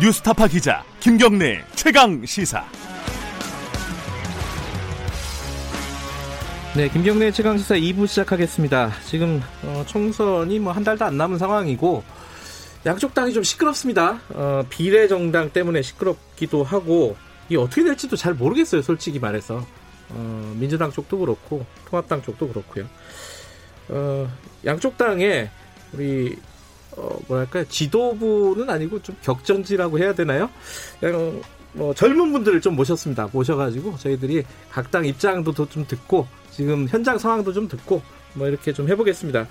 뉴스타파 기자 김경래 최강 시사. 네, 김경래 최강 시사 2부 시작하겠습니다. 지금 어, 총선이 뭐 한 달도 안 남은 상황이고 양쪽 당이 좀 시끄럽습니다. 어, 비례 정당 때문에 시끄럽기도 하고 이 어떻게 될지도 잘 모르겠어요. 솔직히 말해서 어, 민주당 쪽도 그렇고 통합당 쪽도 그렇고요. 어, 양쪽 당에 우리 어, 뭐랄까 지도부는 아니고 좀 격전지라고 해야 되나요? 그냥 뭐 젊은 분들을 좀 모셨습니다. 모셔가지고 저희들이 각 당 입장도 좀 듣고 지금 현장 상황도 좀 듣고 뭐 이렇게 좀 해보겠습니다.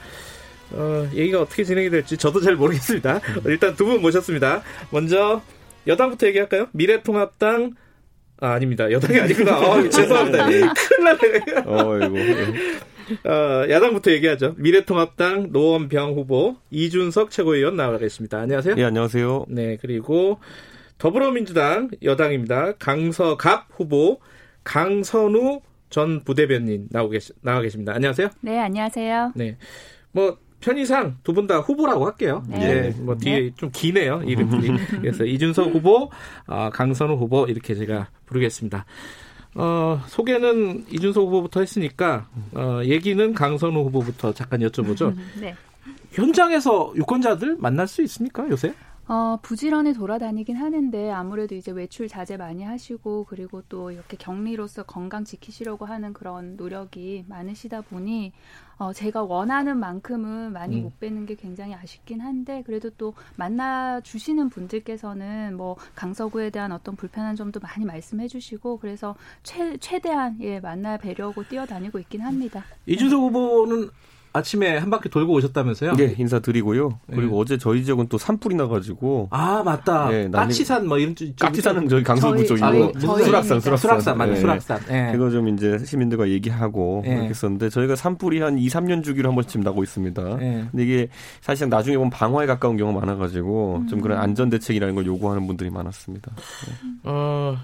어, 얘기가 어떻게 진행이 될지 저도 잘 모르겠습니다. 일단 두 분 모셨습니다. 먼저 여당부터 얘기할까요? 미래통합당 아, 아닙니다. 여당이 아니구나. 어, 죄송합니다. 큰일 나네. 어이고. 어, 야당부터 얘기하죠. 미래통합당 노원병 후보 이준석 최고위원 나와 계십니다. 안녕하세요. 예, 안녕하세요. 네, 그리고 더불어민주당 여당입니다. 강서갑 후보 강선우 전 부대변인 나오 계시, 나와 계십니다. 안녕하세요. 네, 안녕하세요. 네. 뭐 편의상 두 분 다 후보라고 할게요. 네. 네. 뭐 뒤에 네. 좀 기네요 이름들이. 그래서 이준석 후보, 어, 강선우 후보 이렇게 제가 부르겠습니다. 어, 소개는 이준석 후보부터 했으니까 어, 얘기는 강선우 후보부터 잠깐 여쭤보죠. 네. 현장에서 유권자들 만날 수 있습니까 요새? 어, 부지런히 돌아다니긴 하는데 아무래도 이제 외출 자제 많이 하시고 그리고 또 이렇게 격리로서 건강 지키시려고 하는 그런 노력이 많으시다 보니 어, 제가 원하는 만큼은 많이 음. 못 뵈는 게 굉장히 아쉽긴 한데 그래도 또 만나 주시는 분들께서는 뭐 강서구에 대한 어떤 불편한 점도 많이 말씀해 주시고 그래서 최, 최대한 예, 만나 뵈려고 뛰어다니고 있긴 합니다. 이준석 후보는 아침에 한 바퀴 돌고 오셨다면서요? 예, 인사드리고요. 그리고 네. 어제 저희 지역은 또 산불이 나가지고. 아 맞다. 예, 난리- 까치산 뭐 이런 쪽 깍지산은 저희 강서구 저희- 쪽이고 저희- 저희- 수락산, 수락산, 수락산 맞네 예. 수락산. 예. 그거 좀 이제 시민들과 얘기하고 예. 그렇게 했었는데 저희가 산불이 한 2, 3년 주기로 한 번씩 지금 나고 있습니다. 예. 근데 이게 사실상 나중에 보면 방화에 가까운 경우가 많아가지고 좀 음. 그런 안전 대책이라는 걸 요구하는 분들이 많았습니다. 어,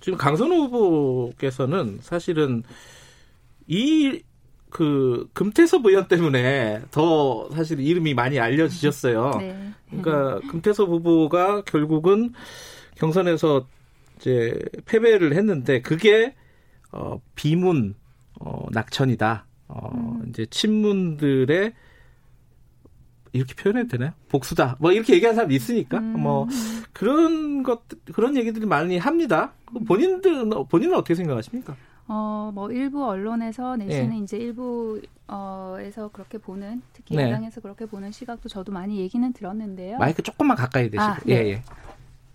지금 강선우 후보께서는 사실은 이 그 금태섭 의원 때문에 더 사실 이름이 많이 알려지셨어요. 네. 그러니까 금태섭 후보가 결국은 경선에서 이제 패배를 했는데 그게 어 비문 어 낙천이다. 어 음. 이제 친문들의 이렇게 표현해도 되나요? 복수다. 뭐 이렇게 얘기하는 사람이 있으니까 음. 뭐 그런 것 그런 얘기들이 많이 합니다. 본인들은 본인은 어떻게 생각하십니까? 어, 뭐 일부 언론에서 내지는 예. 이제 일부 어에서 그렇게 보는 특히 네. 야당에서 그렇게 보는 시각도 저도 많이 얘기는 들었는데요. 마이크 조금만 가까이 대시고 아, 예 네. 예.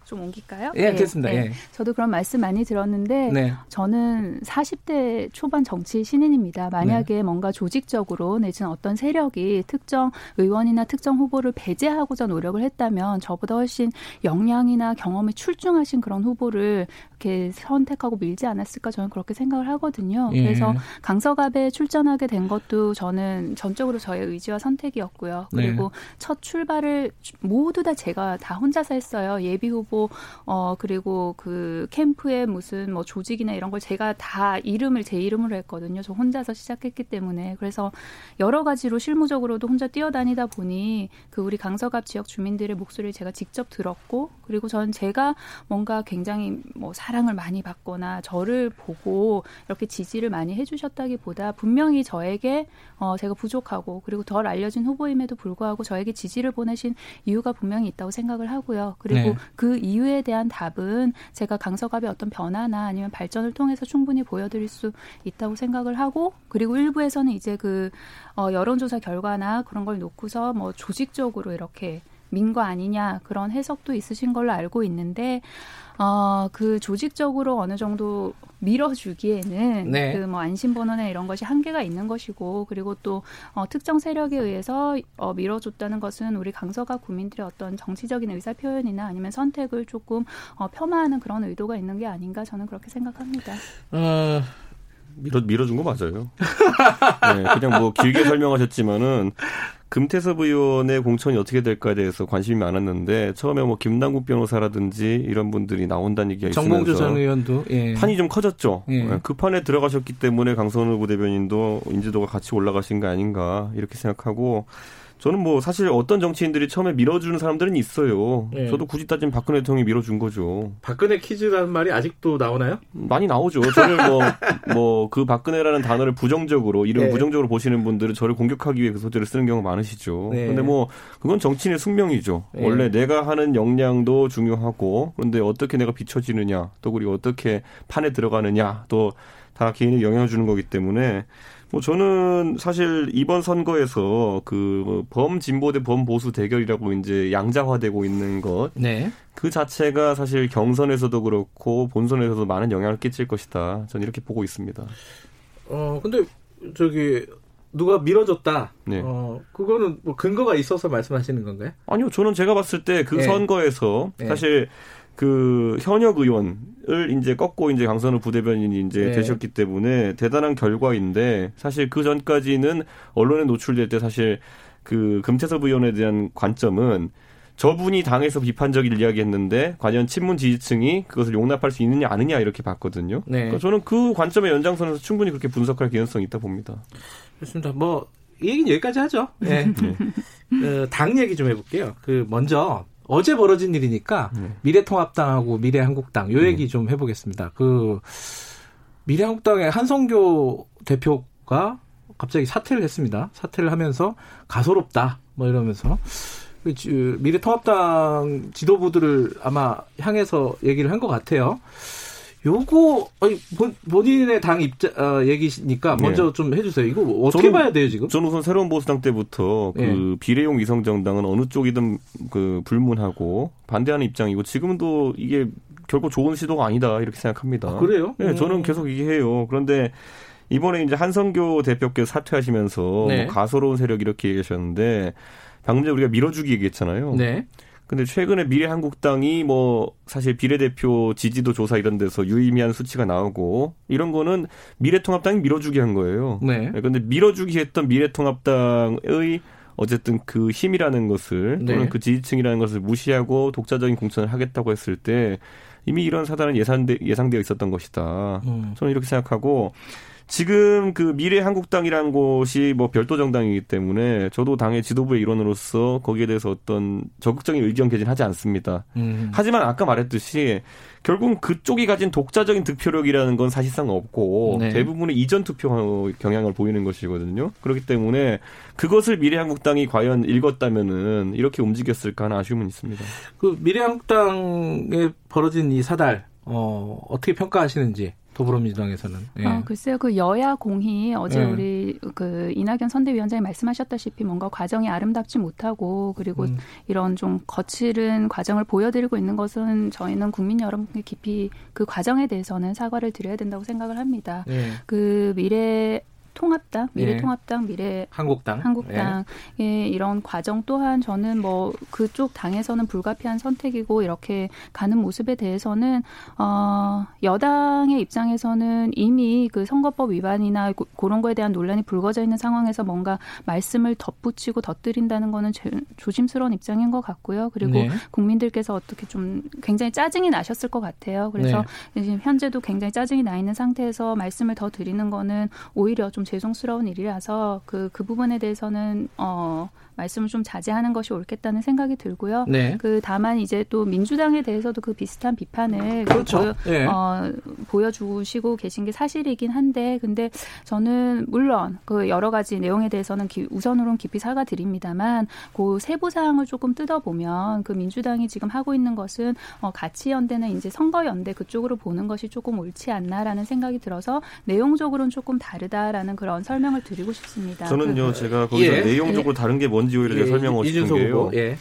좀 옮길까요? 예, 됐습니다. 예. 저도 그런 말씀 많이 들었는데 네. 저는 40대 초반 정치 신인입니다. 만약에 네. 뭔가 조직적으로 내지는 어떤 세력이 특정 의원이나 특정 후보를 배제하고자 노력을 했다면 저보다 훨씬 역량이나 경험이 출중하신 그런 후보를 이렇게 선택하고 밀지 않았을까 저는 그렇게 생각을 하거든요. 예. 그래서 강서갑에 출전하게 된 것도 저는 전적으로 저의 의지와 선택이었고요. 그리고 네. 첫 출발을 모두 다 제가 다 혼자서 했어요. 예비 후보 어 그리고 그 캠프에 무슨 뭐 조직이나 이런 걸 제가 다 이름을 제 이름으로 했거든요. 저 혼자서 시작했기 때문에 그래서 여러 가지로 실무적으로도 혼자 뛰어다니다 보니 그 우리 강서갑 지역 주민들의 목소리를 제가 직접 들었고 그리고 전 제가 뭔가 굉장히 뭐 사 랑을 많이 받거나 저를 보고 이렇게 지지를 많이 해주셨다기보다 분명히 저에게 어 제가 부족하고 그리고 덜 알려진 후보임에도 불구하고 저에게 지지를 보내신 이유가 분명히 있다고 생각을 하고요. 그리고 네. 그 이유에 대한 답은 제가 강서갑의 어떤 변화나 아니면 발전을 통해서 충분히 보여드릴 수 있다고 생각을 하고 그리고 일부에서는 이제 그 어, 여론조사 결과나 그런 걸 놓고서 뭐 조직적으로 이렇게 민거 아니냐 그런 해석도 있으신 걸로 알고 있는데 어, 그 조직적으로 어느 정도 밀어주기에는 네. 그뭐 안심번호나 이런 것이 한계가 있는 것이고 그리고 또 어, 특정 세력에 의해서 어, 밀어줬다는 것은 우리 강서갑 국민들의 어떤 정치적인 의사 표현이나 아니면 선택을 조금 어, 폄하하는 그런 의도가 있는 게 아닌가 저는 그렇게 생각합니다. 어, 밀어 밀어준 거 맞아요. 네, 그냥 뭐 길게 설명하셨지만은 금태섭 의원의 공천이 어떻게 될까에 대해서 관심이 많았는데 처음에 뭐 김남국 변호사라든지 이런 분들이 나온다는 얘기가 정봉주 있으면서 전 의원도 예. 판이 좀 커졌죠. 예. 네, 그 판에 들어가셨기 때문에 강선우 부대변인도 인지도가 같이 올라가신 거 아닌가 이렇게 생각하고 저는 뭐 사실 어떤 정치인들이 처음에 밀어주는 사람들은 있어요. 네. 저도 굳이 따지면 박근혜 대통령이 밀어준 거죠. 박근혜 퀴즈라는 말이 아직도 나오나요? 많이 나오죠. 저를 뭐, 뭐, 그 박근혜라는 단어를 부정적으로, 이름 네. 부정적으로 보시는 분들은 저를 공격하기 위해 그 소재를 쓰는 경우가 많으시죠. 네. 근데 뭐, 그건 정치인의 숙명이죠. 네. 원래 내가 하는 역량도 중요하고, 그런데 어떻게 내가 비춰지느냐, 또 그리고 어떻게 판에 들어가느냐, 또 다 개인에 영향을 주는 거기 때문에, 뭐 저는 사실 이번 선거에서 그 범진보 대 범보수 대결이라고 이제 양자화되고 있는 것. 네. 그 자체가 사실 경선에서도 그렇고 본선에서도 많은 영향을 끼칠 것이다. 저는 이렇게 보고 있습니다. 어, 근데 저기 누가 밀어줬다. 네. 어, 그거는 뭐 근거가 있어서 말씀하시는 건가요? 아니요. 저는 제가 봤을 때그 네. 선거에서 네. 사실 그 현역 의원을 이제 꺾고 이제 강선우 부대변인이 이제 네. 되셨기 때문에 대단한 결과인데 사실 그 전까지는 언론에 노출될 때 사실 그 금태섭 의원에 대한 관점은 저분이 당에서 비판적인 이야기했는데 과연 친문 지지층이 그것을 용납할 수 있느냐 아느냐 이렇게 봤거든요. 네. 그러니까 저는 그 관점의 연장선에서 충분히 그렇게 분석할 개연성이 있다 봅니다. 그렇습니다. 뭐 얘기는 여기까지 하죠. 네. 네. 어, 당 얘기 좀 해볼게요. 그 먼저 어제 벌어진 일이니까 네. 미래통합당하고 미래한국당 요 얘기 네. 좀 해보겠습니다. 그 미래한국당의 한성교 대표가 갑자기 사퇴를 했습니다. 사퇴를 하면서 가소롭다 뭐 이러면서 그 미래통합당 지도부들을 아마 향해서 얘기를 한 것 같아요. 요거 아니 본 인의 당 입장 어, 얘기니까 네. 먼저 네. 좀 해주세요. 이거 어떻게 저는, 봐야 돼요 지금? 저는 우선 새로운 보수당 때부터 그 네. 비례용 위성 정당은 어느 쪽이든 그 불문하고 반대하는 입장이고 지금도 이게 결코 좋은 시도가 아니다 이렇게 생각합니다. 아, 그래요? 네, 저는 계속 얘기해요. 그런데 이번에 이제 한성교 대표께서 사퇴하시면서 네. 뭐 가소로운 세력 이렇게 얘기하셨는데 방금 전에 우리가 밀어주기 얘기했잖아요. 네. 근데 최근에 미래한국당이 뭐 사실 비례대표 지지도 조사 이런 데서 유의미한 수치가 나오고 이런 거는 미래통합당이 밀어주기 한 거예요. 네. 그런데 밀어주기 했던 미래통합당의 어쨌든 그 힘이라는 것을 또는 네. 그 지지층이라는 것을 무시하고 독자적인 공천을 하겠다고 했을 때 이미 이런 사단은 예상되, 예상되어 있었던 것이다. 음. 저는 이렇게 생각하고 지금 그 미래 한국당이라는 곳이 뭐 별도 정당이기 때문에 저도 당의 지도부의 일원으로서 거기에 대해서 어떤 적극적인 의견 개진하지 않습니다. 음. 하지만 아까 말했듯이 결국 그쪽이 가진 독자적인 득표력이라는 건 사실상 없고 네. 대부분의 이전 투표 경향을 보이는 것이거든요. 그렇기 때문에 그것을 미래한국당이 과연 읽었다면은 이렇게 움직였을까 하는 아쉬움은 있습니다. 그 미래한국당에 벌어진 이 사달 어, 어떻게 평가하시는지 더불어민주당에서는. 예. 어, 글쎄요, 그 여야 공히 어제 예. 우리 그 이낙연 선대위원장이 말씀하셨다시피 뭔가 과정이 아름답지 못하고 그리고 음. 이런 좀 거칠은 과정을 보여드리고 있는 것은 저희는 국민 여러분께 깊이 그 과정에 대해서는 사과를 드려야 된다고 생각을 합니다. 예. 그 미래 통합당, 미래통합당, 미래 한국당, 한국당 예. 이런 과정 또한 저는 뭐 그쪽 당에서는 불가피한 선택이고 이렇게 가는 모습에 대해서는 어 여당의 입장에서는 이미 그 선거법 위반이나 고, 그런 거에 대한 논란이 불거져 있는 상황에서 뭔가 말씀을 덧붙이고 덧드린다는 거는 제, 조심스러운 입장인 것 같고요. 그리고 네. 국민들께서 어떻게 좀 굉장히 짜증이 나셨을 것 같아요. 그래서 네. 지금 현재도 굉장히 짜증이 나 있는 상태에서 말씀을 더 드리는 거는 오히려 좀 죄송스러운 일이라서 그, 그 부분에 대해서는, 어, 말씀을 좀 자제하는 것이 옳겠다는 생각이 들고요. 네. 그 다만 이제 또 민주당에 대해서도 그 비슷한 비판을 그렇죠. 보여, 네. 어, 보여주시고 계신 게 사실이긴 한데 근데 저는 물론 그 여러 가지 내용에 대해서는 기, 우선으로는 깊이 사과드립니다만 그 세부 사항을 조금 뜯어보면 그 민주당이 지금 하고 있는 것은 어, 가치 연대는 이제 선거 연대 그쪽으로 보는 것이 조금 옳지 않나라는 생각이 들어서 내용적으로는 조금 다르다라는 그런 설명을 드리고 싶습니다. 저는요 그, 제가 거기서 예. 내용적으로 예. 다른 게 뭔지 오히려 예. 설명하고 싶은 게요. 예.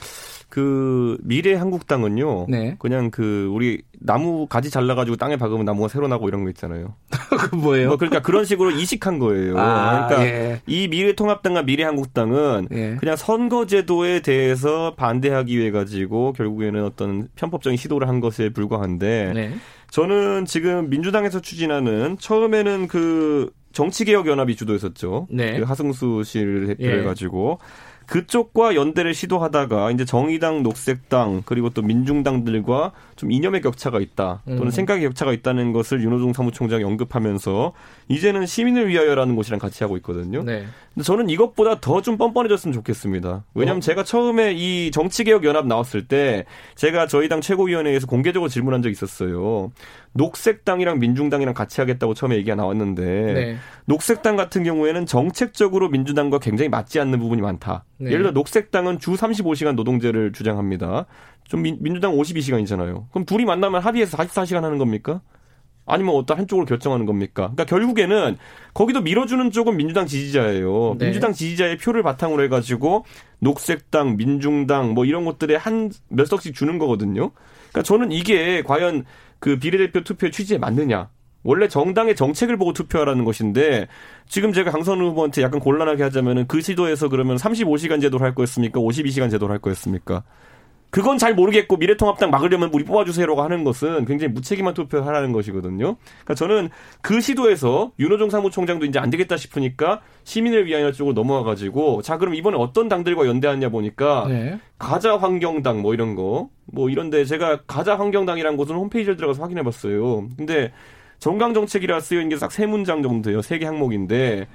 그 미래 한국당은요. 네. 그냥 그 우리 나무 가지 잘라가지고 땅에 박으면 나무가 새로 나고 이런 거 있잖아요. 그 뭐예요? 뭐 그러니까 그런 식으로 이식한 거예요. 아, 그러니까 예. 이 미래통합당과 미래한국당은 예. 그냥 선거제도에 대해서 반대하기 위해 가지고 결국에는 어떤 편법적인 시도를 한 것에 불과한데 네. 저는 지금 민주당에서 추진하는 처음에는 그 정치개혁연합이 주도했었죠. 네. 그 하승수 씨를 대표해 가지고 예. 그쪽과 연대를 시도하다가 이제 정의당, 녹색당 그리고 또 민중당들과 좀 이념의 격차가 있다 또는 음. 생각의 격차가 있다는 것을 윤호중 사무총장이 언급하면서 이제는 시민을 위하여라는 곳이랑 같이 하고 있거든요. 네. 저는 이것보다 더 좀 뻔뻔해졌으면 좋겠습니다. 왜냐하면 어? 제가 처음에 이 정치개혁연합 나왔을 때 제가 저희 당 최고위원회에서 공개적으로 질문한 적이 있었어요. 녹색당이랑 민중당이랑 같이 하겠다고 처음에 얘기가 나왔는데 네. 녹색당 같은 경우에는 정책적으로 민주당과 굉장히 맞지 않는 부분이 많다. 네. 예를 들어 녹색당은 주 35시간 노동제를 주장합니다. 좀 민, 민주당 52시간이잖아요. 그럼 둘이 만나면 합의해서 44시간 하는 겁니까? 아니면 어떤 한쪽으로 결정하는 겁니까? 그러니까 결국에는 거기도 밀어주는 쪽은 민주당 지지자예요. 네. 민주당 지지자의 표를 바탕으로 해가지고 녹색당, 민중당 뭐 이런 것들에 한 몇 석씩 주는 거거든요. 그러니까 저는 이게 과연 그 비례대표 투표의 취지에 맞느냐? 원래 정당의 정책을 보고 투표하라는 것인데 지금 제가 강선 후보한테 약간 곤란하게 하자면은 그 시도에서 그러면 35시간 제도를 할 거였습니까? 52시간 제도를 할 거였습니까? 그건 잘 모르겠고 미래통합당 막으려면 우리 뽑아주세요라고 하는 것은 굉장히 무책임한 투표하라는 것이거든요. 그러니까 저는 그 시도에서 윤호중 사무총장도 이제 안 되겠다 싶으니까 시민을 위하여 쪽으로 넘어와가지고 자 그럼 이번에 어떤 당들과 연대하냐 보니까 네. 가자 환경당 뭐 이런 거 뭐 이런데 제가 가자 환경당이라는 곳은 홈페이지에 들어가서 확인해봤어요. 근데 정강 정책이라 쓰여 있는 게 딱 세 문장 정도 돼요. 세 개 항목인데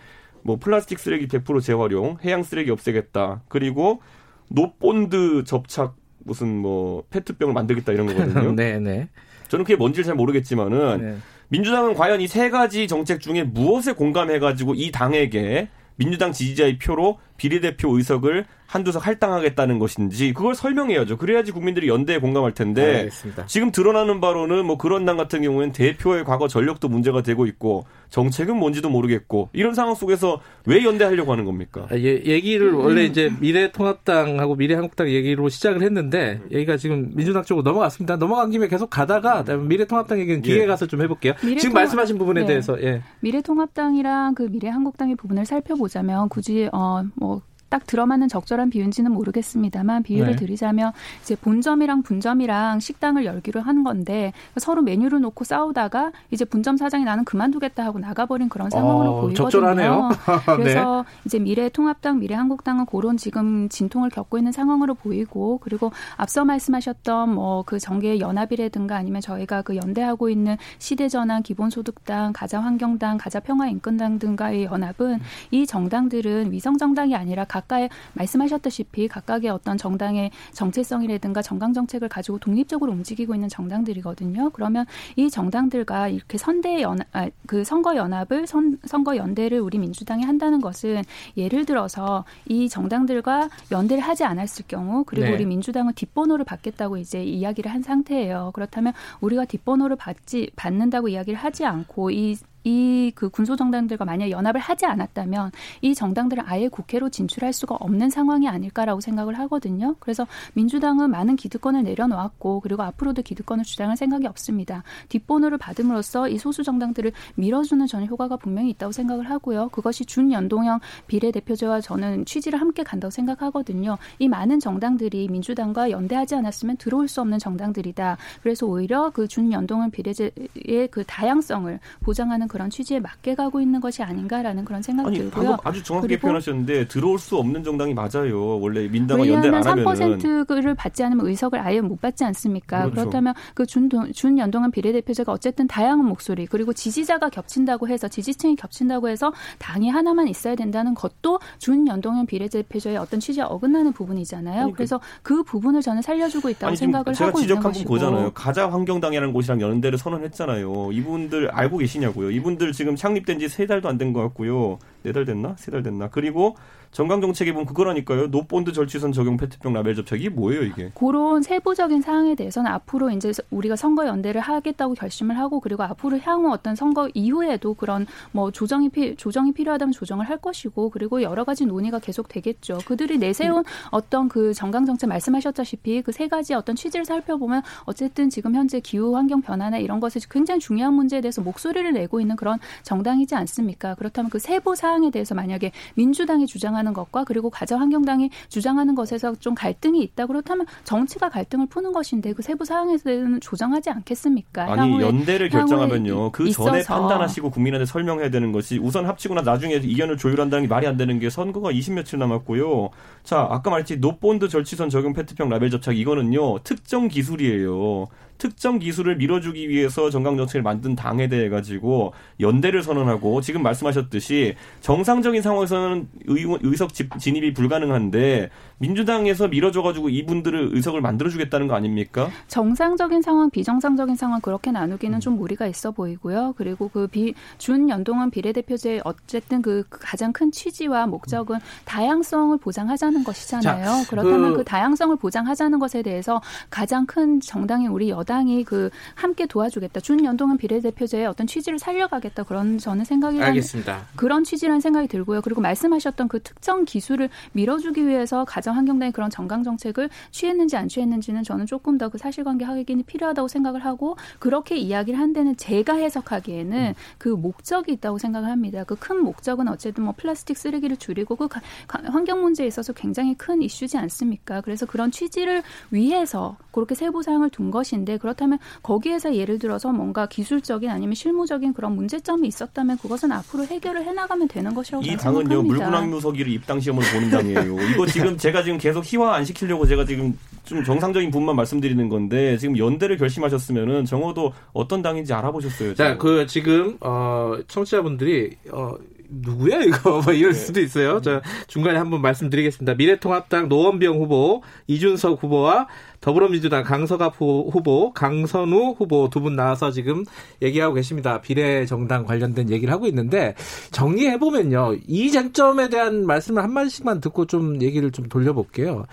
뭐 플라스틱 쓰레기 100% 재활용, 해양 쓰레기 없애겠다. 그리고 no bond 접착 무슨 뭐 페트병을 만들겠다 이런 거거든요. 네, 네. 저는 그게 뭔지 잘 모르겠지만은 네. 민주당은 과연 이 세 가지 정책 중에 무엇에 공감해 가지고 이 당에게 민주당 지지자의 표로 비례대표 의석을 한두석 할당하겠다는 것인지 그걸 설명해야죠. 그래야지 국민들이 연대에 공감할 텐데 알겠습니다. 지금 드러나는 바로는 뭐 그런 당 같은 경우에는 대표의 과거 전력도 문제가 되고 있고 정책은 뭔지도 모르겠고 이런 상황 속에서 왜 연대하려고 하는 겁니까? 아, 예, 얘기를 원래 이제 미래통합당하고 미래한국당 얘기로 시작을 했는데 얘기가 지금 민주당 쪽으로 넘어갔습니다. 넘어간 김에 계속 가다가 미래통합당 얘기는 뒤에 예. 가서 좀 해볼게요. 미래통합, 지금 말씀하신 부분에 네. 대해서 예. 미래통합당이랑 그 미래한국당의 부분을 살펴보자면 굳이 어 뭐 딱 들어맞는 적절한 비유인지는 모르겠습니다만 비유를 네. 드리자면 이제 본점이랑 분점이랑 식당을 열기로 한 건데 서로 메뉴를 놓고 싸우다가 이제 분점 사장이 나는 그만두겠다 하고 나가버린 그런 상황으로 어, 보이거든요. 적절하네요. 그래서 네. 이제 미래 통합당, 미래 한국당은 그런 지금 진통을 겪고 있는 상황으로 보이고 그리고 앞서 말씀하셨던 뭐 그 정계 연합이라든가 아니면 저희가 그 연대하고 있는 시대전환, 기본소득당, 가자환경당, 가자평화인권당 등과의 연합은 이 정당들은 위성정당이 아니라 각 아까 말씀하셨다시피 각각의 어떤 정당의 정체성이라든가 정강 정책을 가지고 독립적으로 움직이고 있는 정당들이거든요. 그러면 이 정당들과 이렇게 선대 연합, 아, 그 선거 연합을 선, 선거 연대를 우리 민주당이 한다는 것은 예를 들어서 이 정당들과 연대를 하지 않았을 경우 그리고 네. 우리 민주당은 뒷번호를 받겠다고 이제 이야기를 한 상태예요. 그렇다면 우리가 뒷번호를 받지 받는다고 이야기를 하지 않고 이 이 그 군소 정당들과 만약 연합을 하지 않았다면 이 정당들은 아예 국회로 진출할 수가 없는 상황이 아닐까라고 생각을 하거든요. 그래서 민주당은 많은 기득권을 내려놓았고 그리고 앞으로도 기득권을 주장할 생각이 없습니다. 뒷번호를 받음으로써 이 소수 정당들을 밀어주는 전 효과가 분명히 있다고 생각을 하고요. 그것이 준연동형 비례대표제와 저는 취지를 함께 간다고 생각하거든요. 이 많은 정당들이 민주당과 연대하지 않았으면 들어올 수 없는 정당들이다. 그래서 오히려 그 준연동형 비례제의 그 다양성을 보장하는 그런 취지에 맞게 가고 있는 것이 아닌가라는 그런 생각이 아니, 들고요. 아주 정확하게 표현하셨는데 들어올 수 없는 정당이 맞아요. 원래 민당과 연대를 안 하면 3%를 받지 않으면 의석을 아예 못 받지 않습니까? 그렇죠. 그렇다면 그 준, 준연동한 비례대표제가 어쨌든 다양한 목소리 그리고 지지자가 겹친다고 해서 지지층이 겹친다고 해서 당이 하나만 있어야 된다는 것도 준연동형 비례대표제의 어떤 취지에 어긋나는 부분이잖아요. 아니, 그래서 그 부분을 저는 살려주고 있다고 아니, 생각을 하고 있는 것이고. 제가 지적한 보잖아요. 가자 환경당이라는 곳이랑 연대를 선언했잖아요. 이분들 알고 계시냐고요. 이분들 지금 창립된 지 세 달도 안 된 것 같고요. 네 달 됐나? 세 달 됐나? 그리고 정강 정책에 보면 그거라니까요. no bond 절취선 적용 페트병 라벨 접착이 뭐예요 이게? 그런 세부적인 사항에 대해서는 앞으로 이제 우리가 선거 연대를 하겠다고 결심을 하고 그리고 앞으로 향후 어떤 선거 이후에도 그런 뭐 조정이 피, 조정이 필요하다면 조정을 할 것이고 그리고 여러 가지 논의가 계속 되겠죠. 그들이 내세운 음. 어떤 그 정강 정책 말씀하셨다시피 그 세 가지 어떤 취지를 살펴보면 어쨌든 지금 현재 기후 환경 변화나 이런 것에 굉장히 중요한 문제에 대해서 목소리를 내고 있는 그런 정당이지 않습니까? 그렇다면 그 세부 사항에 대해서 만약에 민주당이 주장하는 주장하는 것과 그리고 가자환경당이 주장하는 것에서 좀 갈등이 있다 그렇다면 정치가 갈등을 푸는 것인데 그 세부 사항에 대해서는 조정하지 않겠습니까? 아니 연대를 결정하면요 그 전에 판단하시고 국민한테 설명해야 되는 것이 우선 합치거나 나중에 이견을 조율한다는 게 말이 안 되는 게 선거가 20 며칠 남았고요 자, 아까 말했지 no bond 절취선 적용 페트병 라벨 접착 이거는요. 특정 기술이에요. 특정 기술을 밀어주기 위해서 정강 정책을 만든 당에 대해 가지고 연대를 선언하고 지금 말씀하셨듯이 정상적인 상황에서는 의, 의석 진입이 불가능한데 민주당에서 밀어줘가지고 이분들을 의석을 만들어주겠다는 거 아닙니까? 정상적인 상황, 비정상적인 상황 그렇게 나누기는 좀 무리가 있어 보이고요. 그리고 그 비, 준연동형 비례대표제 어쨌든 그 가장 큰 취지와 목적은 다양성을 보장하자는 것이잖아요. 자, 그렇다면 그, 그 다양성을 보장하자는 것에 대해서 가장 큰 정당인 우리 여 당이 그 함께 도와주겠다. 준연동형 비례대표제의 어떤 취지를 살려가겠다. 그런 저는 생각이 알겠습니다. 그런 취지라는 생각이 들고요. 그리고 말씀하셨던 그 특정 기술을 밀어주기 위해서 가장 환경당이 그런 정강 정책을 취했는지 안 취했는지는 저는 조금 더 그 사실관계 확인이 필요하다고 생각을 하고 그렇게 이야기를 한 데는 제가 해석하기에는 음. 그 목적이 있다고 생각을 합니다. 그 큰 목적은 어쨌든 뭐 플라스틱 쓰레기를 줄이고 그 환경 문제에 있어서 굉장히 큰 이슈지 않습니까? 그래서 그런 취지를 위해서 그렇게 세부 사항을 둔 것인데 그렇다면 거기에서 예를 들어서 뭔가 기술적인 아니면 실무적인 그런 문제점이 있었다면 그것은 앞으로 해결을 해나가면 되는 것이라고 이 당은요 물구나무서기를 입당 시험을 보는 당이에요. 이거 지금 제가 지금 계속 희화 안 시키려고 제가 지금 좀 정상적인 분만 말씀드리는 건데 지금 연대를 결심하셨으면은 정호도 어떤 당인지 알아보셨어요? 자, 그 지금 어 청취자분들이 어 누구야 이거 뭐 이럴 네. 수도 있어요. 자 중간에 한번 말씀드리겠습니다. 미래통합당 노원병 후보, 이준석 후보와 더불어민주당 강서갑 후보, 강선우 후보 두 분 나와서 지금 얘기하고 계십니다. 비례정당 관련된 얘기를 하고 있는데 정리해 보면요, 이 쟁점에 대한 말씀을 한 마디씩만 듣고 좀 얘기를 좀 돌려볼게요.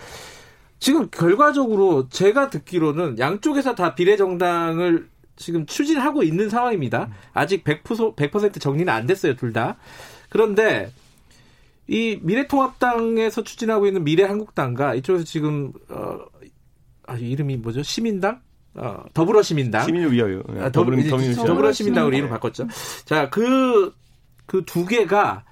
지금 결과적으로 제가 듣기로는 양쪽에서 다 비례정당을 지금 추진하고 있는 상황입니다. 아직 100%, 100% 정리는 안 됐어요, 둘 다. 그런데 이 미래통합당에서 추진하고 있는 미래한국당과 이쪽에서 지금 어 아, 이름이 뭐죠? 시민당? 어, 더불어시민당. 시민을 위하여. 네, 아, 더불, 더불어시민당. 더불어시민당으로 이름 바꿨죠. 자, 그, 그 두 개가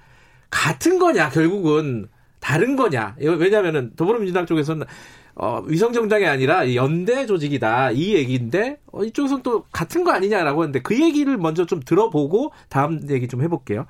같은 거냐, 결국은 다른 거냐. 왜냐면은 더불어민주당 쪽에서는 어, 위성정당이 아니라 연대 조직이다. 이 얘기인데, 어, 이쪽에서는 또 같은 거 아니냐라고 하는데, 그 얘기를 먼저 좀 들어보고, 다음 얘기 좀 해볼게요.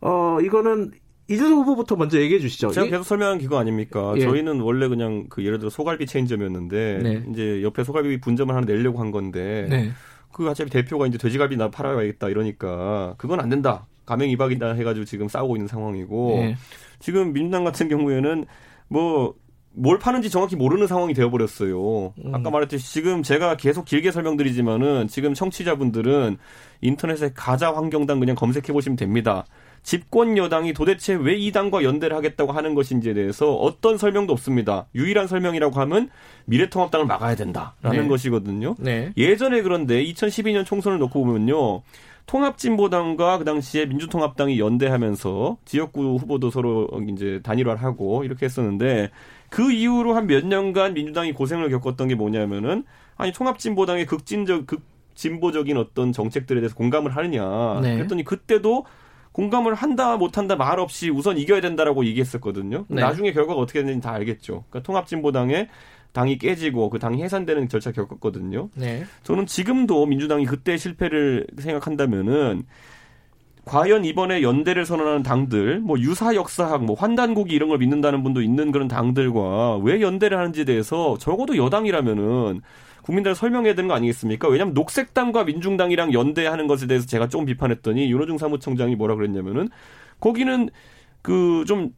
어, 이거는 이준석 후보부터 먼저 얘기해 주시죠. 제가 계속 설명한 기거 아닙니까? 예. 저희는 원래 그냥 그 예를 들어 소갈비 체인점이었는데 네. 이제 옆에 소갈비 분점을 하나 내려고 한 건데 네. 그 어차피 대표가 이제 돼지갈비 나 팔아야겠다 이러니까 그건 안 된다. 가맹 이박이다 해가지고 지금 싸우고 있는 상황이고 네. 지금 민주당 같은 경우에는 뭐 뭘 파는지 정확히 모르는 상황이 되어버렸어요. 음. 아까 말했듯이 지금 제가 계속 길게 설명드리지만은 지금 청취자분들은 인터넷에 가자 환경당 그냥 검색해 보시면 됩니다. 집권 여당이 도대체 왜 이 당과 연대를 하겠다고 하는 것인지에 대해서 어떤 설명도 없습니다. 유일한 설명이라고 하면 미래통합당을 막아야 된다라는 네. 것이거든요. 네. 예전에 그런데 2012년 총선을 놓고 보면요. 통합진보당과 그 당시에 민주통합당이 연대하면서 지역구 후보도 서로 이제 단일화를 하고 이렇게 했었는데 그 이후로 한 몇 년간 민주당이 고생을 겪었던 게 뭐냐면은 아니 통합진보당의 극진적 극 진보적인 어떤 정책들에 대해서 공감을 하느냐 네. 그랬더니 그때도 공감을 한다 못한다 말 없이 우선 이겨야 된다라고 얘기했었거든요. 네. 나중에 결과가 어떻게 됐는지 다 알겠죠. 그러니까 통합진보당의 당이 깨지고 그 당이 해산되는 절차 겪었거든요. 네. 저는 지금도 민주당이 그때 실패를 생각한다면은 과연 이번에 연대를 선언하는 당들, 뭐 유사 역사학, 뭐 환단고기 이런 걸 믿는다는 분도 있는 그런 당들과 왜 연대를 하는지에 대해서 적어도 여당이라면은 국민들 설명해야 되는 거 아니겠습니까? 왜냐하면 녹색당과 민중당이랑 연대하는 것에 대해서 제가 좀 비판했더니 윤호중 사무총장이 뭐라 그랬냐면은 거기는 그 좀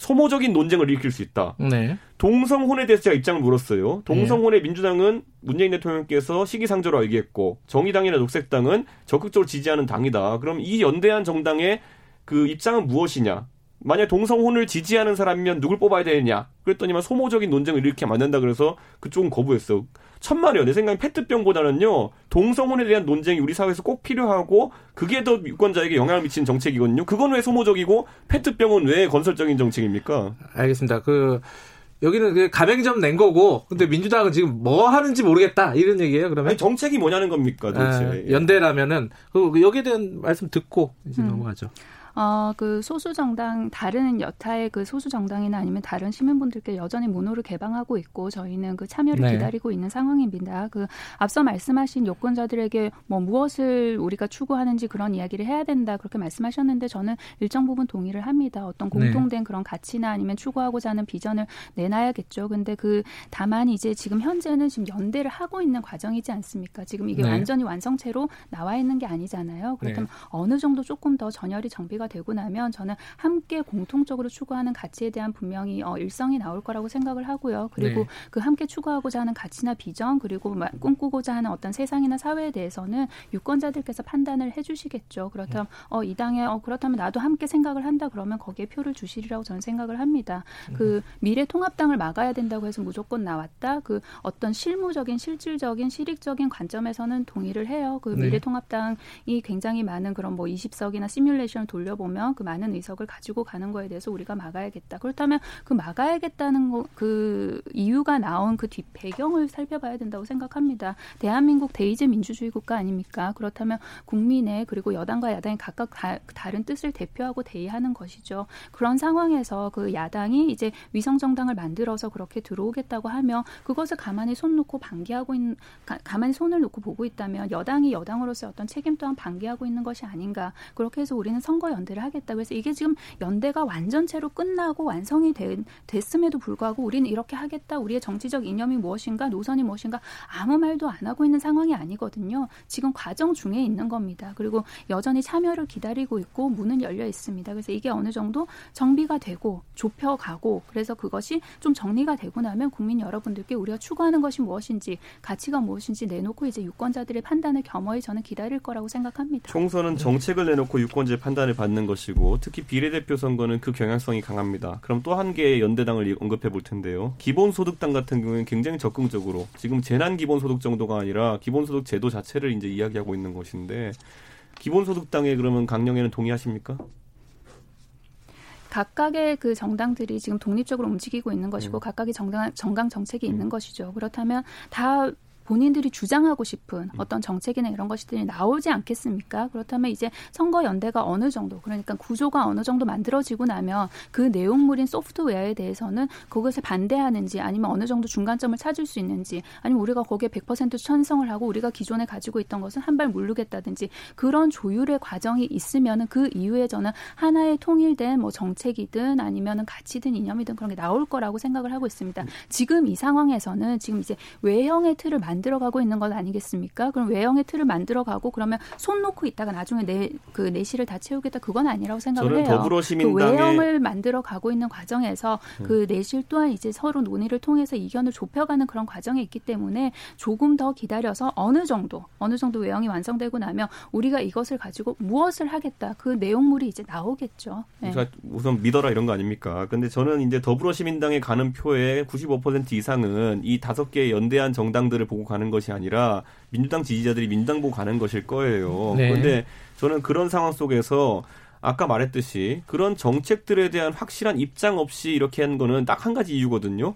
소모적인 논쟁을 일으킬 수 있다. 네. 동성혼에 대해서 제가 입장을 물었어요. 동성혼에 네. 민주당은 문재인 대통령께서 시기상조라고 얘기했고 정의당이나 녹색당은 적극적으로 지지하는 당이다. 그럼 이 연대한 정당의 그 입장은 무엇이냐? 만약 동성혼을 지지하는 사람이면 누굴 뽑아야 되느냐? 그랬더니만 소모적인 논쟁을 안 된다 그래서 그쪽은 거부했어. 천만에요. 내 생각엔 페트병보다는요. 동성혼에 대한 논쟁이 우리 사회에서 꼭 필요하고 그게 더 유권자에게 영향을 미치는 정책이거든요. 그건 왜 소모적이고 페트병은 왜 건설적인 정책입니까? 알겠습니다. 그 여기는 그 가맹점 낸 거고 근데 민주당은 지금 뭐 하는지 모르겠다 이런 얘기예요. 그러면 아니, 정책이 뭐냐는 겁니까 도대체? 아, 연대라면은 그 여기에 대한 말씀 듣고 이제 음. 넘어가죠. 어, 그 소수 정당 다른 여타의 그 소수 정당이나 아니면 다른 시민분들께 여전히 문호를 개방하고 있고 저희는 그 참여를 네. 기다리고 있는 상황입니다. 그 앞서 말씀하신 요건자들에게 뭐 무엇을 우리가 추구하는지 그런 이야기를 해야 된다 그렇게 말씀하셨는데 저는 일정 부분 동의를 합니다. 어떤 네. 공통된 네. 그런 가치나 아니면 추구하고자 하는 비전을 내놔야겠죠. 근데 그 다만 이제 지금 현재는 지금 연대를 하고 있는 과정이지 않습니까? 지금 이게 네. 완전히 완성체로 나와 있는 게 아니잖아요. 그렇다면 네. 어느 정도 조금 더 전열이 정비가 되고 나면 저는 함께 공통적으로 추구하는 가치에 대한 분명히 어, 일성이 나올 거라고 생각을 하고요. 그리고 네. 그 함께 추구하고자 하는 가치나 비전 그리고 꿈꾸고자 하는 어떤 세상이나 사회에 대해서는 유권자들께서 판단을 해주시겠죠. 그렇다면 어, 이 당에 어, 그렇다면 나도 함께 생각을 한다 그러면 거기에 표를 주시리라고 저는 생각을 합니다. 그 미래 통합당을 막아야 된다고 해서 무조건 나왔다. 그 어떤 실무적인 실질적인 실익적인 관점에서는 동의를 해요. 그 네. 미래 통합당이 굉장히 많은 그런 뭐 20석이나 시뮬레이션을 돌려 보면 그 많은 의석을 가지고 가는 거에 대해서 우리가 막아야겠다. 그렇다면 그 막아야겠다는 거, 그 이유가 나온 그 뒷 배경을 살펴봐야 된다고 생각합니다. 대한민국 대의제 민주주의 국가 아닙니까? 그렇다면 국민의 그리고 여당과 야당이 각각 다, 다른 뜻을 대표하고 대의하는 것이죠. 그런 상황에서 그 야당이 이제 위성 정당을 만들어서 그렇게 들어오겠다고 하면 그것을 가만히 손 놓고 방기하고 있는 가, 가만히 손을 놓고 보고 있다면 여당이 여당으로서의 어떤 책임 또한 방기하고 있는 것이 아닌가. 그렇게 해서 우리는 선거 연 대를 하겠다. 그래서 이게 지금 연대가 완전체로 끝나고 완성이 된, 됐음에도 불구하고 우리는 이렇게 하겠다. 우리의 정치적 이념이 무엇인가, 노선이 무엇인가 아무 말도 안 하고 있는 상황이 아니거든요. 지금 과정 중에 있는 겁니다. 그리고 여전히 참여를 기다리고 있고 문은 열려 있습니다. 그래서 이게 어느 정도 정비가 되고 좁혀가고 그래서 그것이 좀 정리가 되고 나면 국민 여러분들께 우리가 추구하는 것이 무엇인지 가치가 무엇인지 내놓고 이제 유권자들의 판단을 겸허히 저는 기다릴 거라고 생각합니다. 총선은 정책을 내놓고 유권자의 판단을 받는 것이고 특히 비례대표 선거는 그 경향성이 강합니다. 그럼 또 한 개의 연대당을 언급해 볼 텐데요. 기본소득당 같은 경우에는 굉장히 적극적으로 지금 재난 기본소득 정도가 아니라 기본소득 제도 자체를 이제 이야기하고 있는 것인데 기본소득당에 그러면 강령에는 동의하십니까? 각각의 그 정당들이 지금 독립적으로 움직이고 있는 것이고 음. 각각의 정당 정강 정책이 있는 음. 것이죠. 그렇다면 다 본인들이 주장하고 싶은 음. 어떤 정책이나 이런 것들이 나오지 않겠습니까? 그렇다면 이제 선거 연대가 어느 정도 그러니까 구조가 어느 정도 만들어지고 나면 그 내용물인 소프트웨어에 대해서는 그것을 반대하는지 아니면 어느 정도 중간점을 찾을 수 있는지 아니면 우리가 거기에 100% 찬성을 하고 우리가 기존에 가지고 있던 것은 한발 물르겠다든지 그런 조율의 과정이 있으면은 그 이후에 저는 하나의 통일된 뭐 정책이든 아니면은 가치든 이념이든 그런 게 나올 거라고 생각을 하고 있습니다. 음. 지금 이 상황에서는 지금 이제 외형의 틀을 만 만들어가고 있는 것 아니겠습니까? 그럼 외형의 틀을 만들어가고 그러면 손 놓고 있다가 나중에 내 그 내실을 다 채우겠다 그건 아니라고 생각을 해요. 더불어시민당의... 그 외형을 만들어가고 있는 과정에서 음. 그 내실 또한 이제 서로 논의를 통해서 이견을 좁혀가는 그런 과정에 있기 때문에 조금 더 기다려서 어느 정도 어느 정도 외형이 완성되고 나면 우리가 이것을 가지고 무엇을 하겠다 그 내용물이 이제 나오겠죠. 네. 그러니까 우선 믿어라 이런 거 아닙니까? 근데 저는 이제 더불어시민당에 가는 표의 95% 이상은 이 다섯 개 연대한 정당들을 보고 가는 것이 아니라 민주당 지지자들이 민주당 보고 가는 것일 거예요. 네. 그런데 저는 그런 상황 속에서 아까 말했듯이 그런 정책들에 대한 확실한 입장 없이 이렇게 한 거는 딱 한 가지 이유거든요.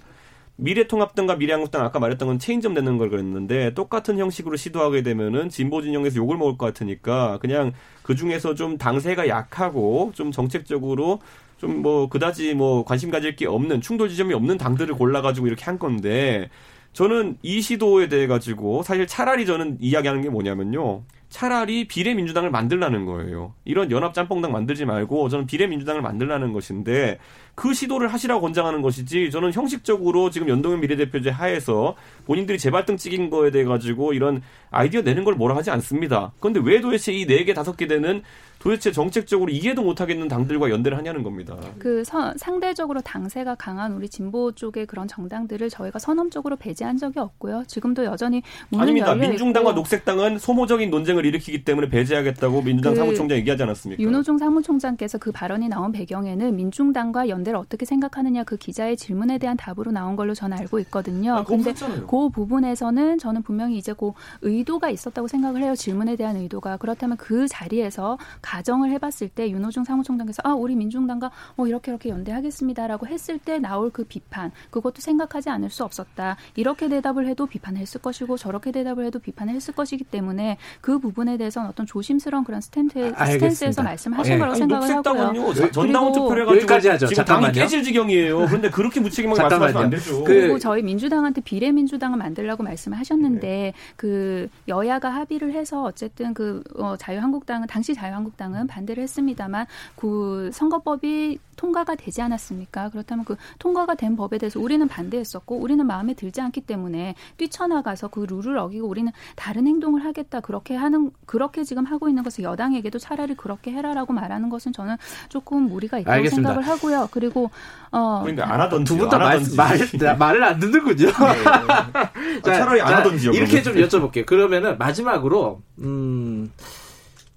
미래통합당과 미래한국당 아까 말했던 건 체인점 되는 걸 그랬는데 똑같은 형식으로 시도하게 되면은 진보 진영에서 욕을 먹을 것 같으니까 그냥 그 중에서 좀 당세가 약하고 좀 정책적으로 좀 뭐 그다지 뭐 관심 가질 게 없는 충돌 지점이 없는 당들을 골라가지고 이렇게 한 건데 저는 이 시도에 대해 가지고 사실 차라리 저는 이야기하는 게 뭐냐면요. 차라리 비례민주당을 만들라는 거예요. 이런 연합짬뽕당 만들지 말고 저는 비례민주당을 만들라는 것인데 그 시도를 하시라고 권장하는 것이지 저는 형식적으로 지금 연동형 비례대표제 하에서 본인들이 재발등 찍인 거에 대해 가지고 이런 아이디어 내는 걸 뭐라 하지 않습니다. 그런데 왜 도대체 이 네 개 다섯 개 되는 도대체 정책적으로 이해도 못하겠는 당들과 연대를 하냐는 겁니다. 그 서, 상대적으로 당세가 강한 우리 진보 쪽의 그런 정당들을 저희가 선언적으로 배제한 적이 없고요. 지금도 여전히 아닙니다. 민중당과 있고. 녹색당은 소모적인 논쟁을 일으키기 때문에 배제하겠다고 민주당 그 사무총장 얘기하지 않았습니까? 윤호중 사무총장께서 그 발언이 나온 배경에는 민중당과 연 연대를 어떻게 생각하느냐 그 기자의 질문에 대한 답으로 나온 걸로 저는 알고 있거든요. 아, 근데 그렇잖아요. 그 부분에서는 저는 분명히 이제 그 의도가 있었다고 생각을 해요. 질문에 대한 의도가 그렇다면 그 자리에서 가정을 해봤을 때 윤호중 사무총장께서 아 우리 민중당과 뭐 이렇게 이렇게 연대하겠습니다라고 했을 때 나올 그 비판 그것도 생각하지 않을 수 없었다. 이렇게 대답을 해도 비판을 했을 것이고 저렇게 대답을 해도 비판을 했을 것이기 때문에 그 부분에 대해서는 어떤 조심스러운 그런 스탠드, 아. 스탠스에서 말씀하신 예. 거라고 아니, 생각을 하고요. 전당원 투표를 해가지고 여기까지 하죠. 지금 잠깐만요. 당이 깨질 지경이에요. 그런데 그렇게 무책임하게 말씀하시면 안 되죠. 그- 그리고 저희 민주당한테 비례민주당을 만들라고 말씀을 하셨는데 그 여야가 합의를 해서 어쨌든 그 어, 자유한국당은 당시 자유한국당 은 반대를 했습니다만 그 선거법이 통과가 되지 않았습니까? 그렇다면 그 통과가 된 법에 대해서 우리는 반대했었고 우리는 마음에 들지 않기 때문에 뛰쳐나가서 그 룰을 어기고 우리는 다른 행동을 하겠다 그렇게 하는 그렇게 지금 하고 있는 것을 여당에게도 차라리 그렇게 해라라고 말하는 것은 저는 조금 무리가 있다고 알겠습니다. 생각을 하고요. 그리고 어 그러니까 안 하던지 두분다 말, 말, 말을 안 듣는군요. 아, 차라리 안 하던지요. 이렇게 그러면. 좀 여쭤볼게요. 그러면은 마지막으로 음,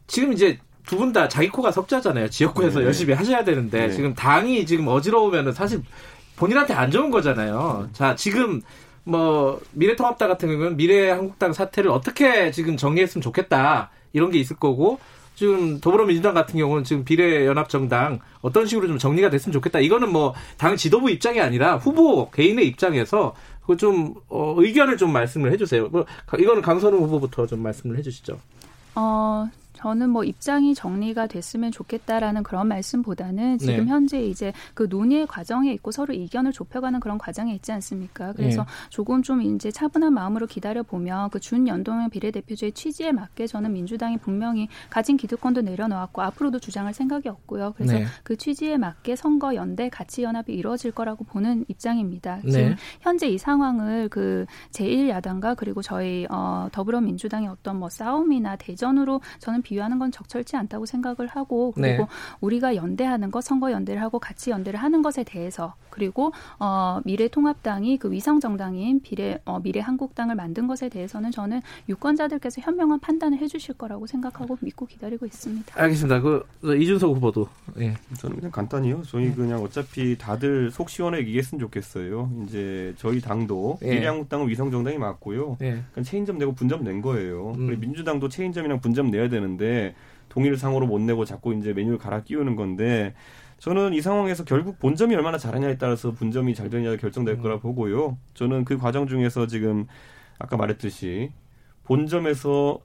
지금 이제 두 분 다 자기 코가 석자잖아요. 지역구에서 네. 열심히 하셔야 되는데 네. 지금 당이 지금 어지러우면은 사실 본인한테 안 좋은 거잖아요. 자 지금 뭐 미래통합당 같은 경우는 미래한국당 사태를 어떻게 지금 정리했으면 좋겠다 이런 게 있을 거고 지금 더불어민주당 같은 경우는 지금 비례연합정당 어떤 식으로 좀 정리가 됐으면 좋겠다. 이거는 뭐 당 지도부 입장이 아니라 후보 개인의 입장에서 그좀 어, 의견을 좀 말씀을 해주세요. 뭐 가- 이거는 강선우 후보부터 좀 말씀을 해주시죠. 어, 저는 뭐 입장이 정리가 됐으면 좋겠다라는 그런 말씀보다는 지금 네. 현재 이제 그 논의의 과정에 있고 서로 의견을 좁혀가는 그런 과정에 있지 않습니까? 그래서 네. 조금 좀 이제 차분한 마음으로 기다려 보면 그 준연동형 비례대표제의 취지에 맞게 저는 민주당이 분명히 가진 기득권도 내려놓았고 앞으로도 주장할 생각이 없고요. 그래서 네. 그 취지에 맞게 선거 연대 가치 연합이 이루어질 거라고 보는 입장입니다. 네. 지금 현재 이 상황을 그 제1야당과 그리고 저희 어 더불어민주당의 어떤 뭐 싸움이나 대전으로 저는 비유하는 건 적절치 않다고 생각을 하고 그리고 네. 우리가 연대하는 것 선거 연대를 하고 같이 연대를 하는 것에 대해서 그리고 어 미래통합당이 그 위성 정당인 비례 어 미래한국당을 만든 것에 대해서는 저는 유권자들께서 현명한 판단을 해주실 거라고 생각하고 믿고 기다리고 있습니다. 알겠습니다. 그 이준석 후보도 예. 저는 그냥 간단히요. 저희 그냥 어차피 다들 속 시원하게 얘기했으면 좋겠어요. 이제 저희 당도 예. 미래한국당은 위성 정당이 맞고요. 예. 그냥 체인점 내고 분점 낸 거예요. 음. 그리고 민주당도 체인점이랑 분점 내야 되는데 동일상으로 못 내고 자꾸 이제 메뉴를 갈아 끼우는 건데 저는 이 상황에서 결국 본점이 얼마나 잘하냐에 따라서 분점이 잘 되냐가 결정될 음. 거라 보고요. 저는 그 과정 중에서 지금 아까 말했듯이 본점에서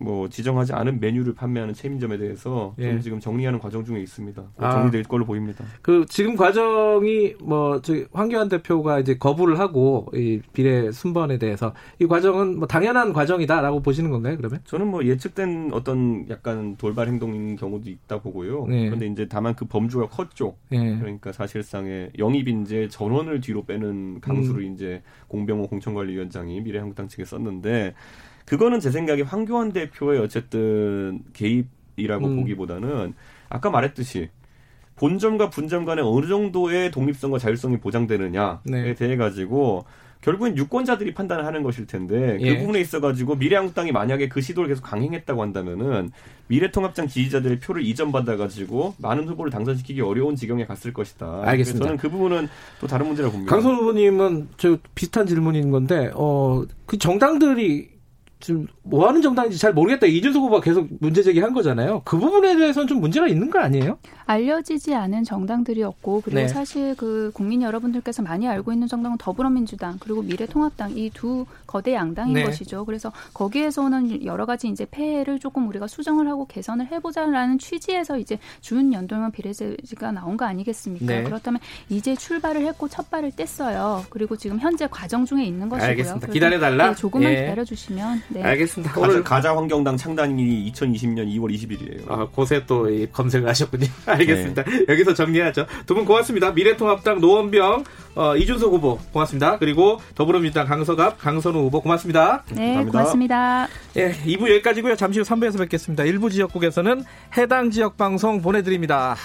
뭐 지정하지 않은 메뉴를 판매하는 체인점에 대해서 예. 좀 지금 정리하는 과정 중에 있습니다. 곧 아. 정리될 걸로 보입니다. 그 지금 과정이 뭐 저기 황교안 대표가 이제 거부를 하고 이 비례 순번에 대해서 이 과정은 뭐 당연한 과정이다라고 보시는 건가요? 그러면? 저는 뭐 예측된 어떤 약간 돌발 행동인 경우도 있다 보고요. 네. 그런데 이제 다만 그 범주가 컸죠. 예. 그러니까 사실상의 영입 인재 전원을 뒤로 빼는 강수를 음. 이제 공병호 공천관리위원장이 미래한국당 측에 썼는데 그거는 제 생각에 황교안 대표의 어쨌든 개입이라고 음. 보기보다는 아까 말했듯이 본점과 분점 간에 어느 정도의 독립성과 자율성이 보장되느냐에 네. 대해 가지고 결국엔 유권자들이 판단을 하는 것일 텐데 예. 그 부분에 있어 가지고 미래한국당이 만약에 그 시도를 계속 강행했다고 한다면은 미래통합당 지지자들의 표를 이전받아 가지고 많은 후보를 당선시키기 어려운 지경에 갔을 것이다. 알겠습니다. 저는 그 부분은 또 다른 문제라고 봅니다. 강선 후보님은 저 비슷한 질문인 건데 어 그 정당들이 지금 뭐 하는 정당인지 잘 모르겠다. 이준석 후보가 계속 문제 제기한 거잖아요. 그 부분에 대해서는 좀 문제가 있는 거 아니에요? 알려지지 않은 정당들이었고 그리고 네. 사실 그 국민 여러분들께서 많이 알고 있는 정당은 더불어민주당 그리고 미래통합당 이 두 거대 양당인 네. 것이죠. 그래서 거기에서는 여러 가지 이제 폐해를 조금 우리가 수정을 하고 개선을 해보자라는 취지에서 이제 준 연동형 비례제가 나온 거 아니겠습니까? 네. 그렇다면 이제 출발을 했고 첫 발을 뗐어요. 그리고 지금 현재 과정 중에 있는 것이고요. 알겠습니다. 기다려달라? 네, 조금만 예. 기다려주시면 네. 알겠습니다. 가자, 오늘 가자 환경당 창단이 2020년 2월 20일이에요. 아, 곳에 또이 검색을 하셨군요. 알겠습니다. 여기서 정리하죠. 두 분 고맙습니다. 미래통합당 노원병, 어, 이준석 후보 고맙습니다. 그리고 더불어민주당 강서갑, 강선우 후보 고맙습니다. 네, 감사합니다. 고맙습니다. 예, 2부 여기까지고요. 잠시 후 3부에서 뵙겠습니다. 일부 지역국에서는 해당 지역 방송 보내드립니다.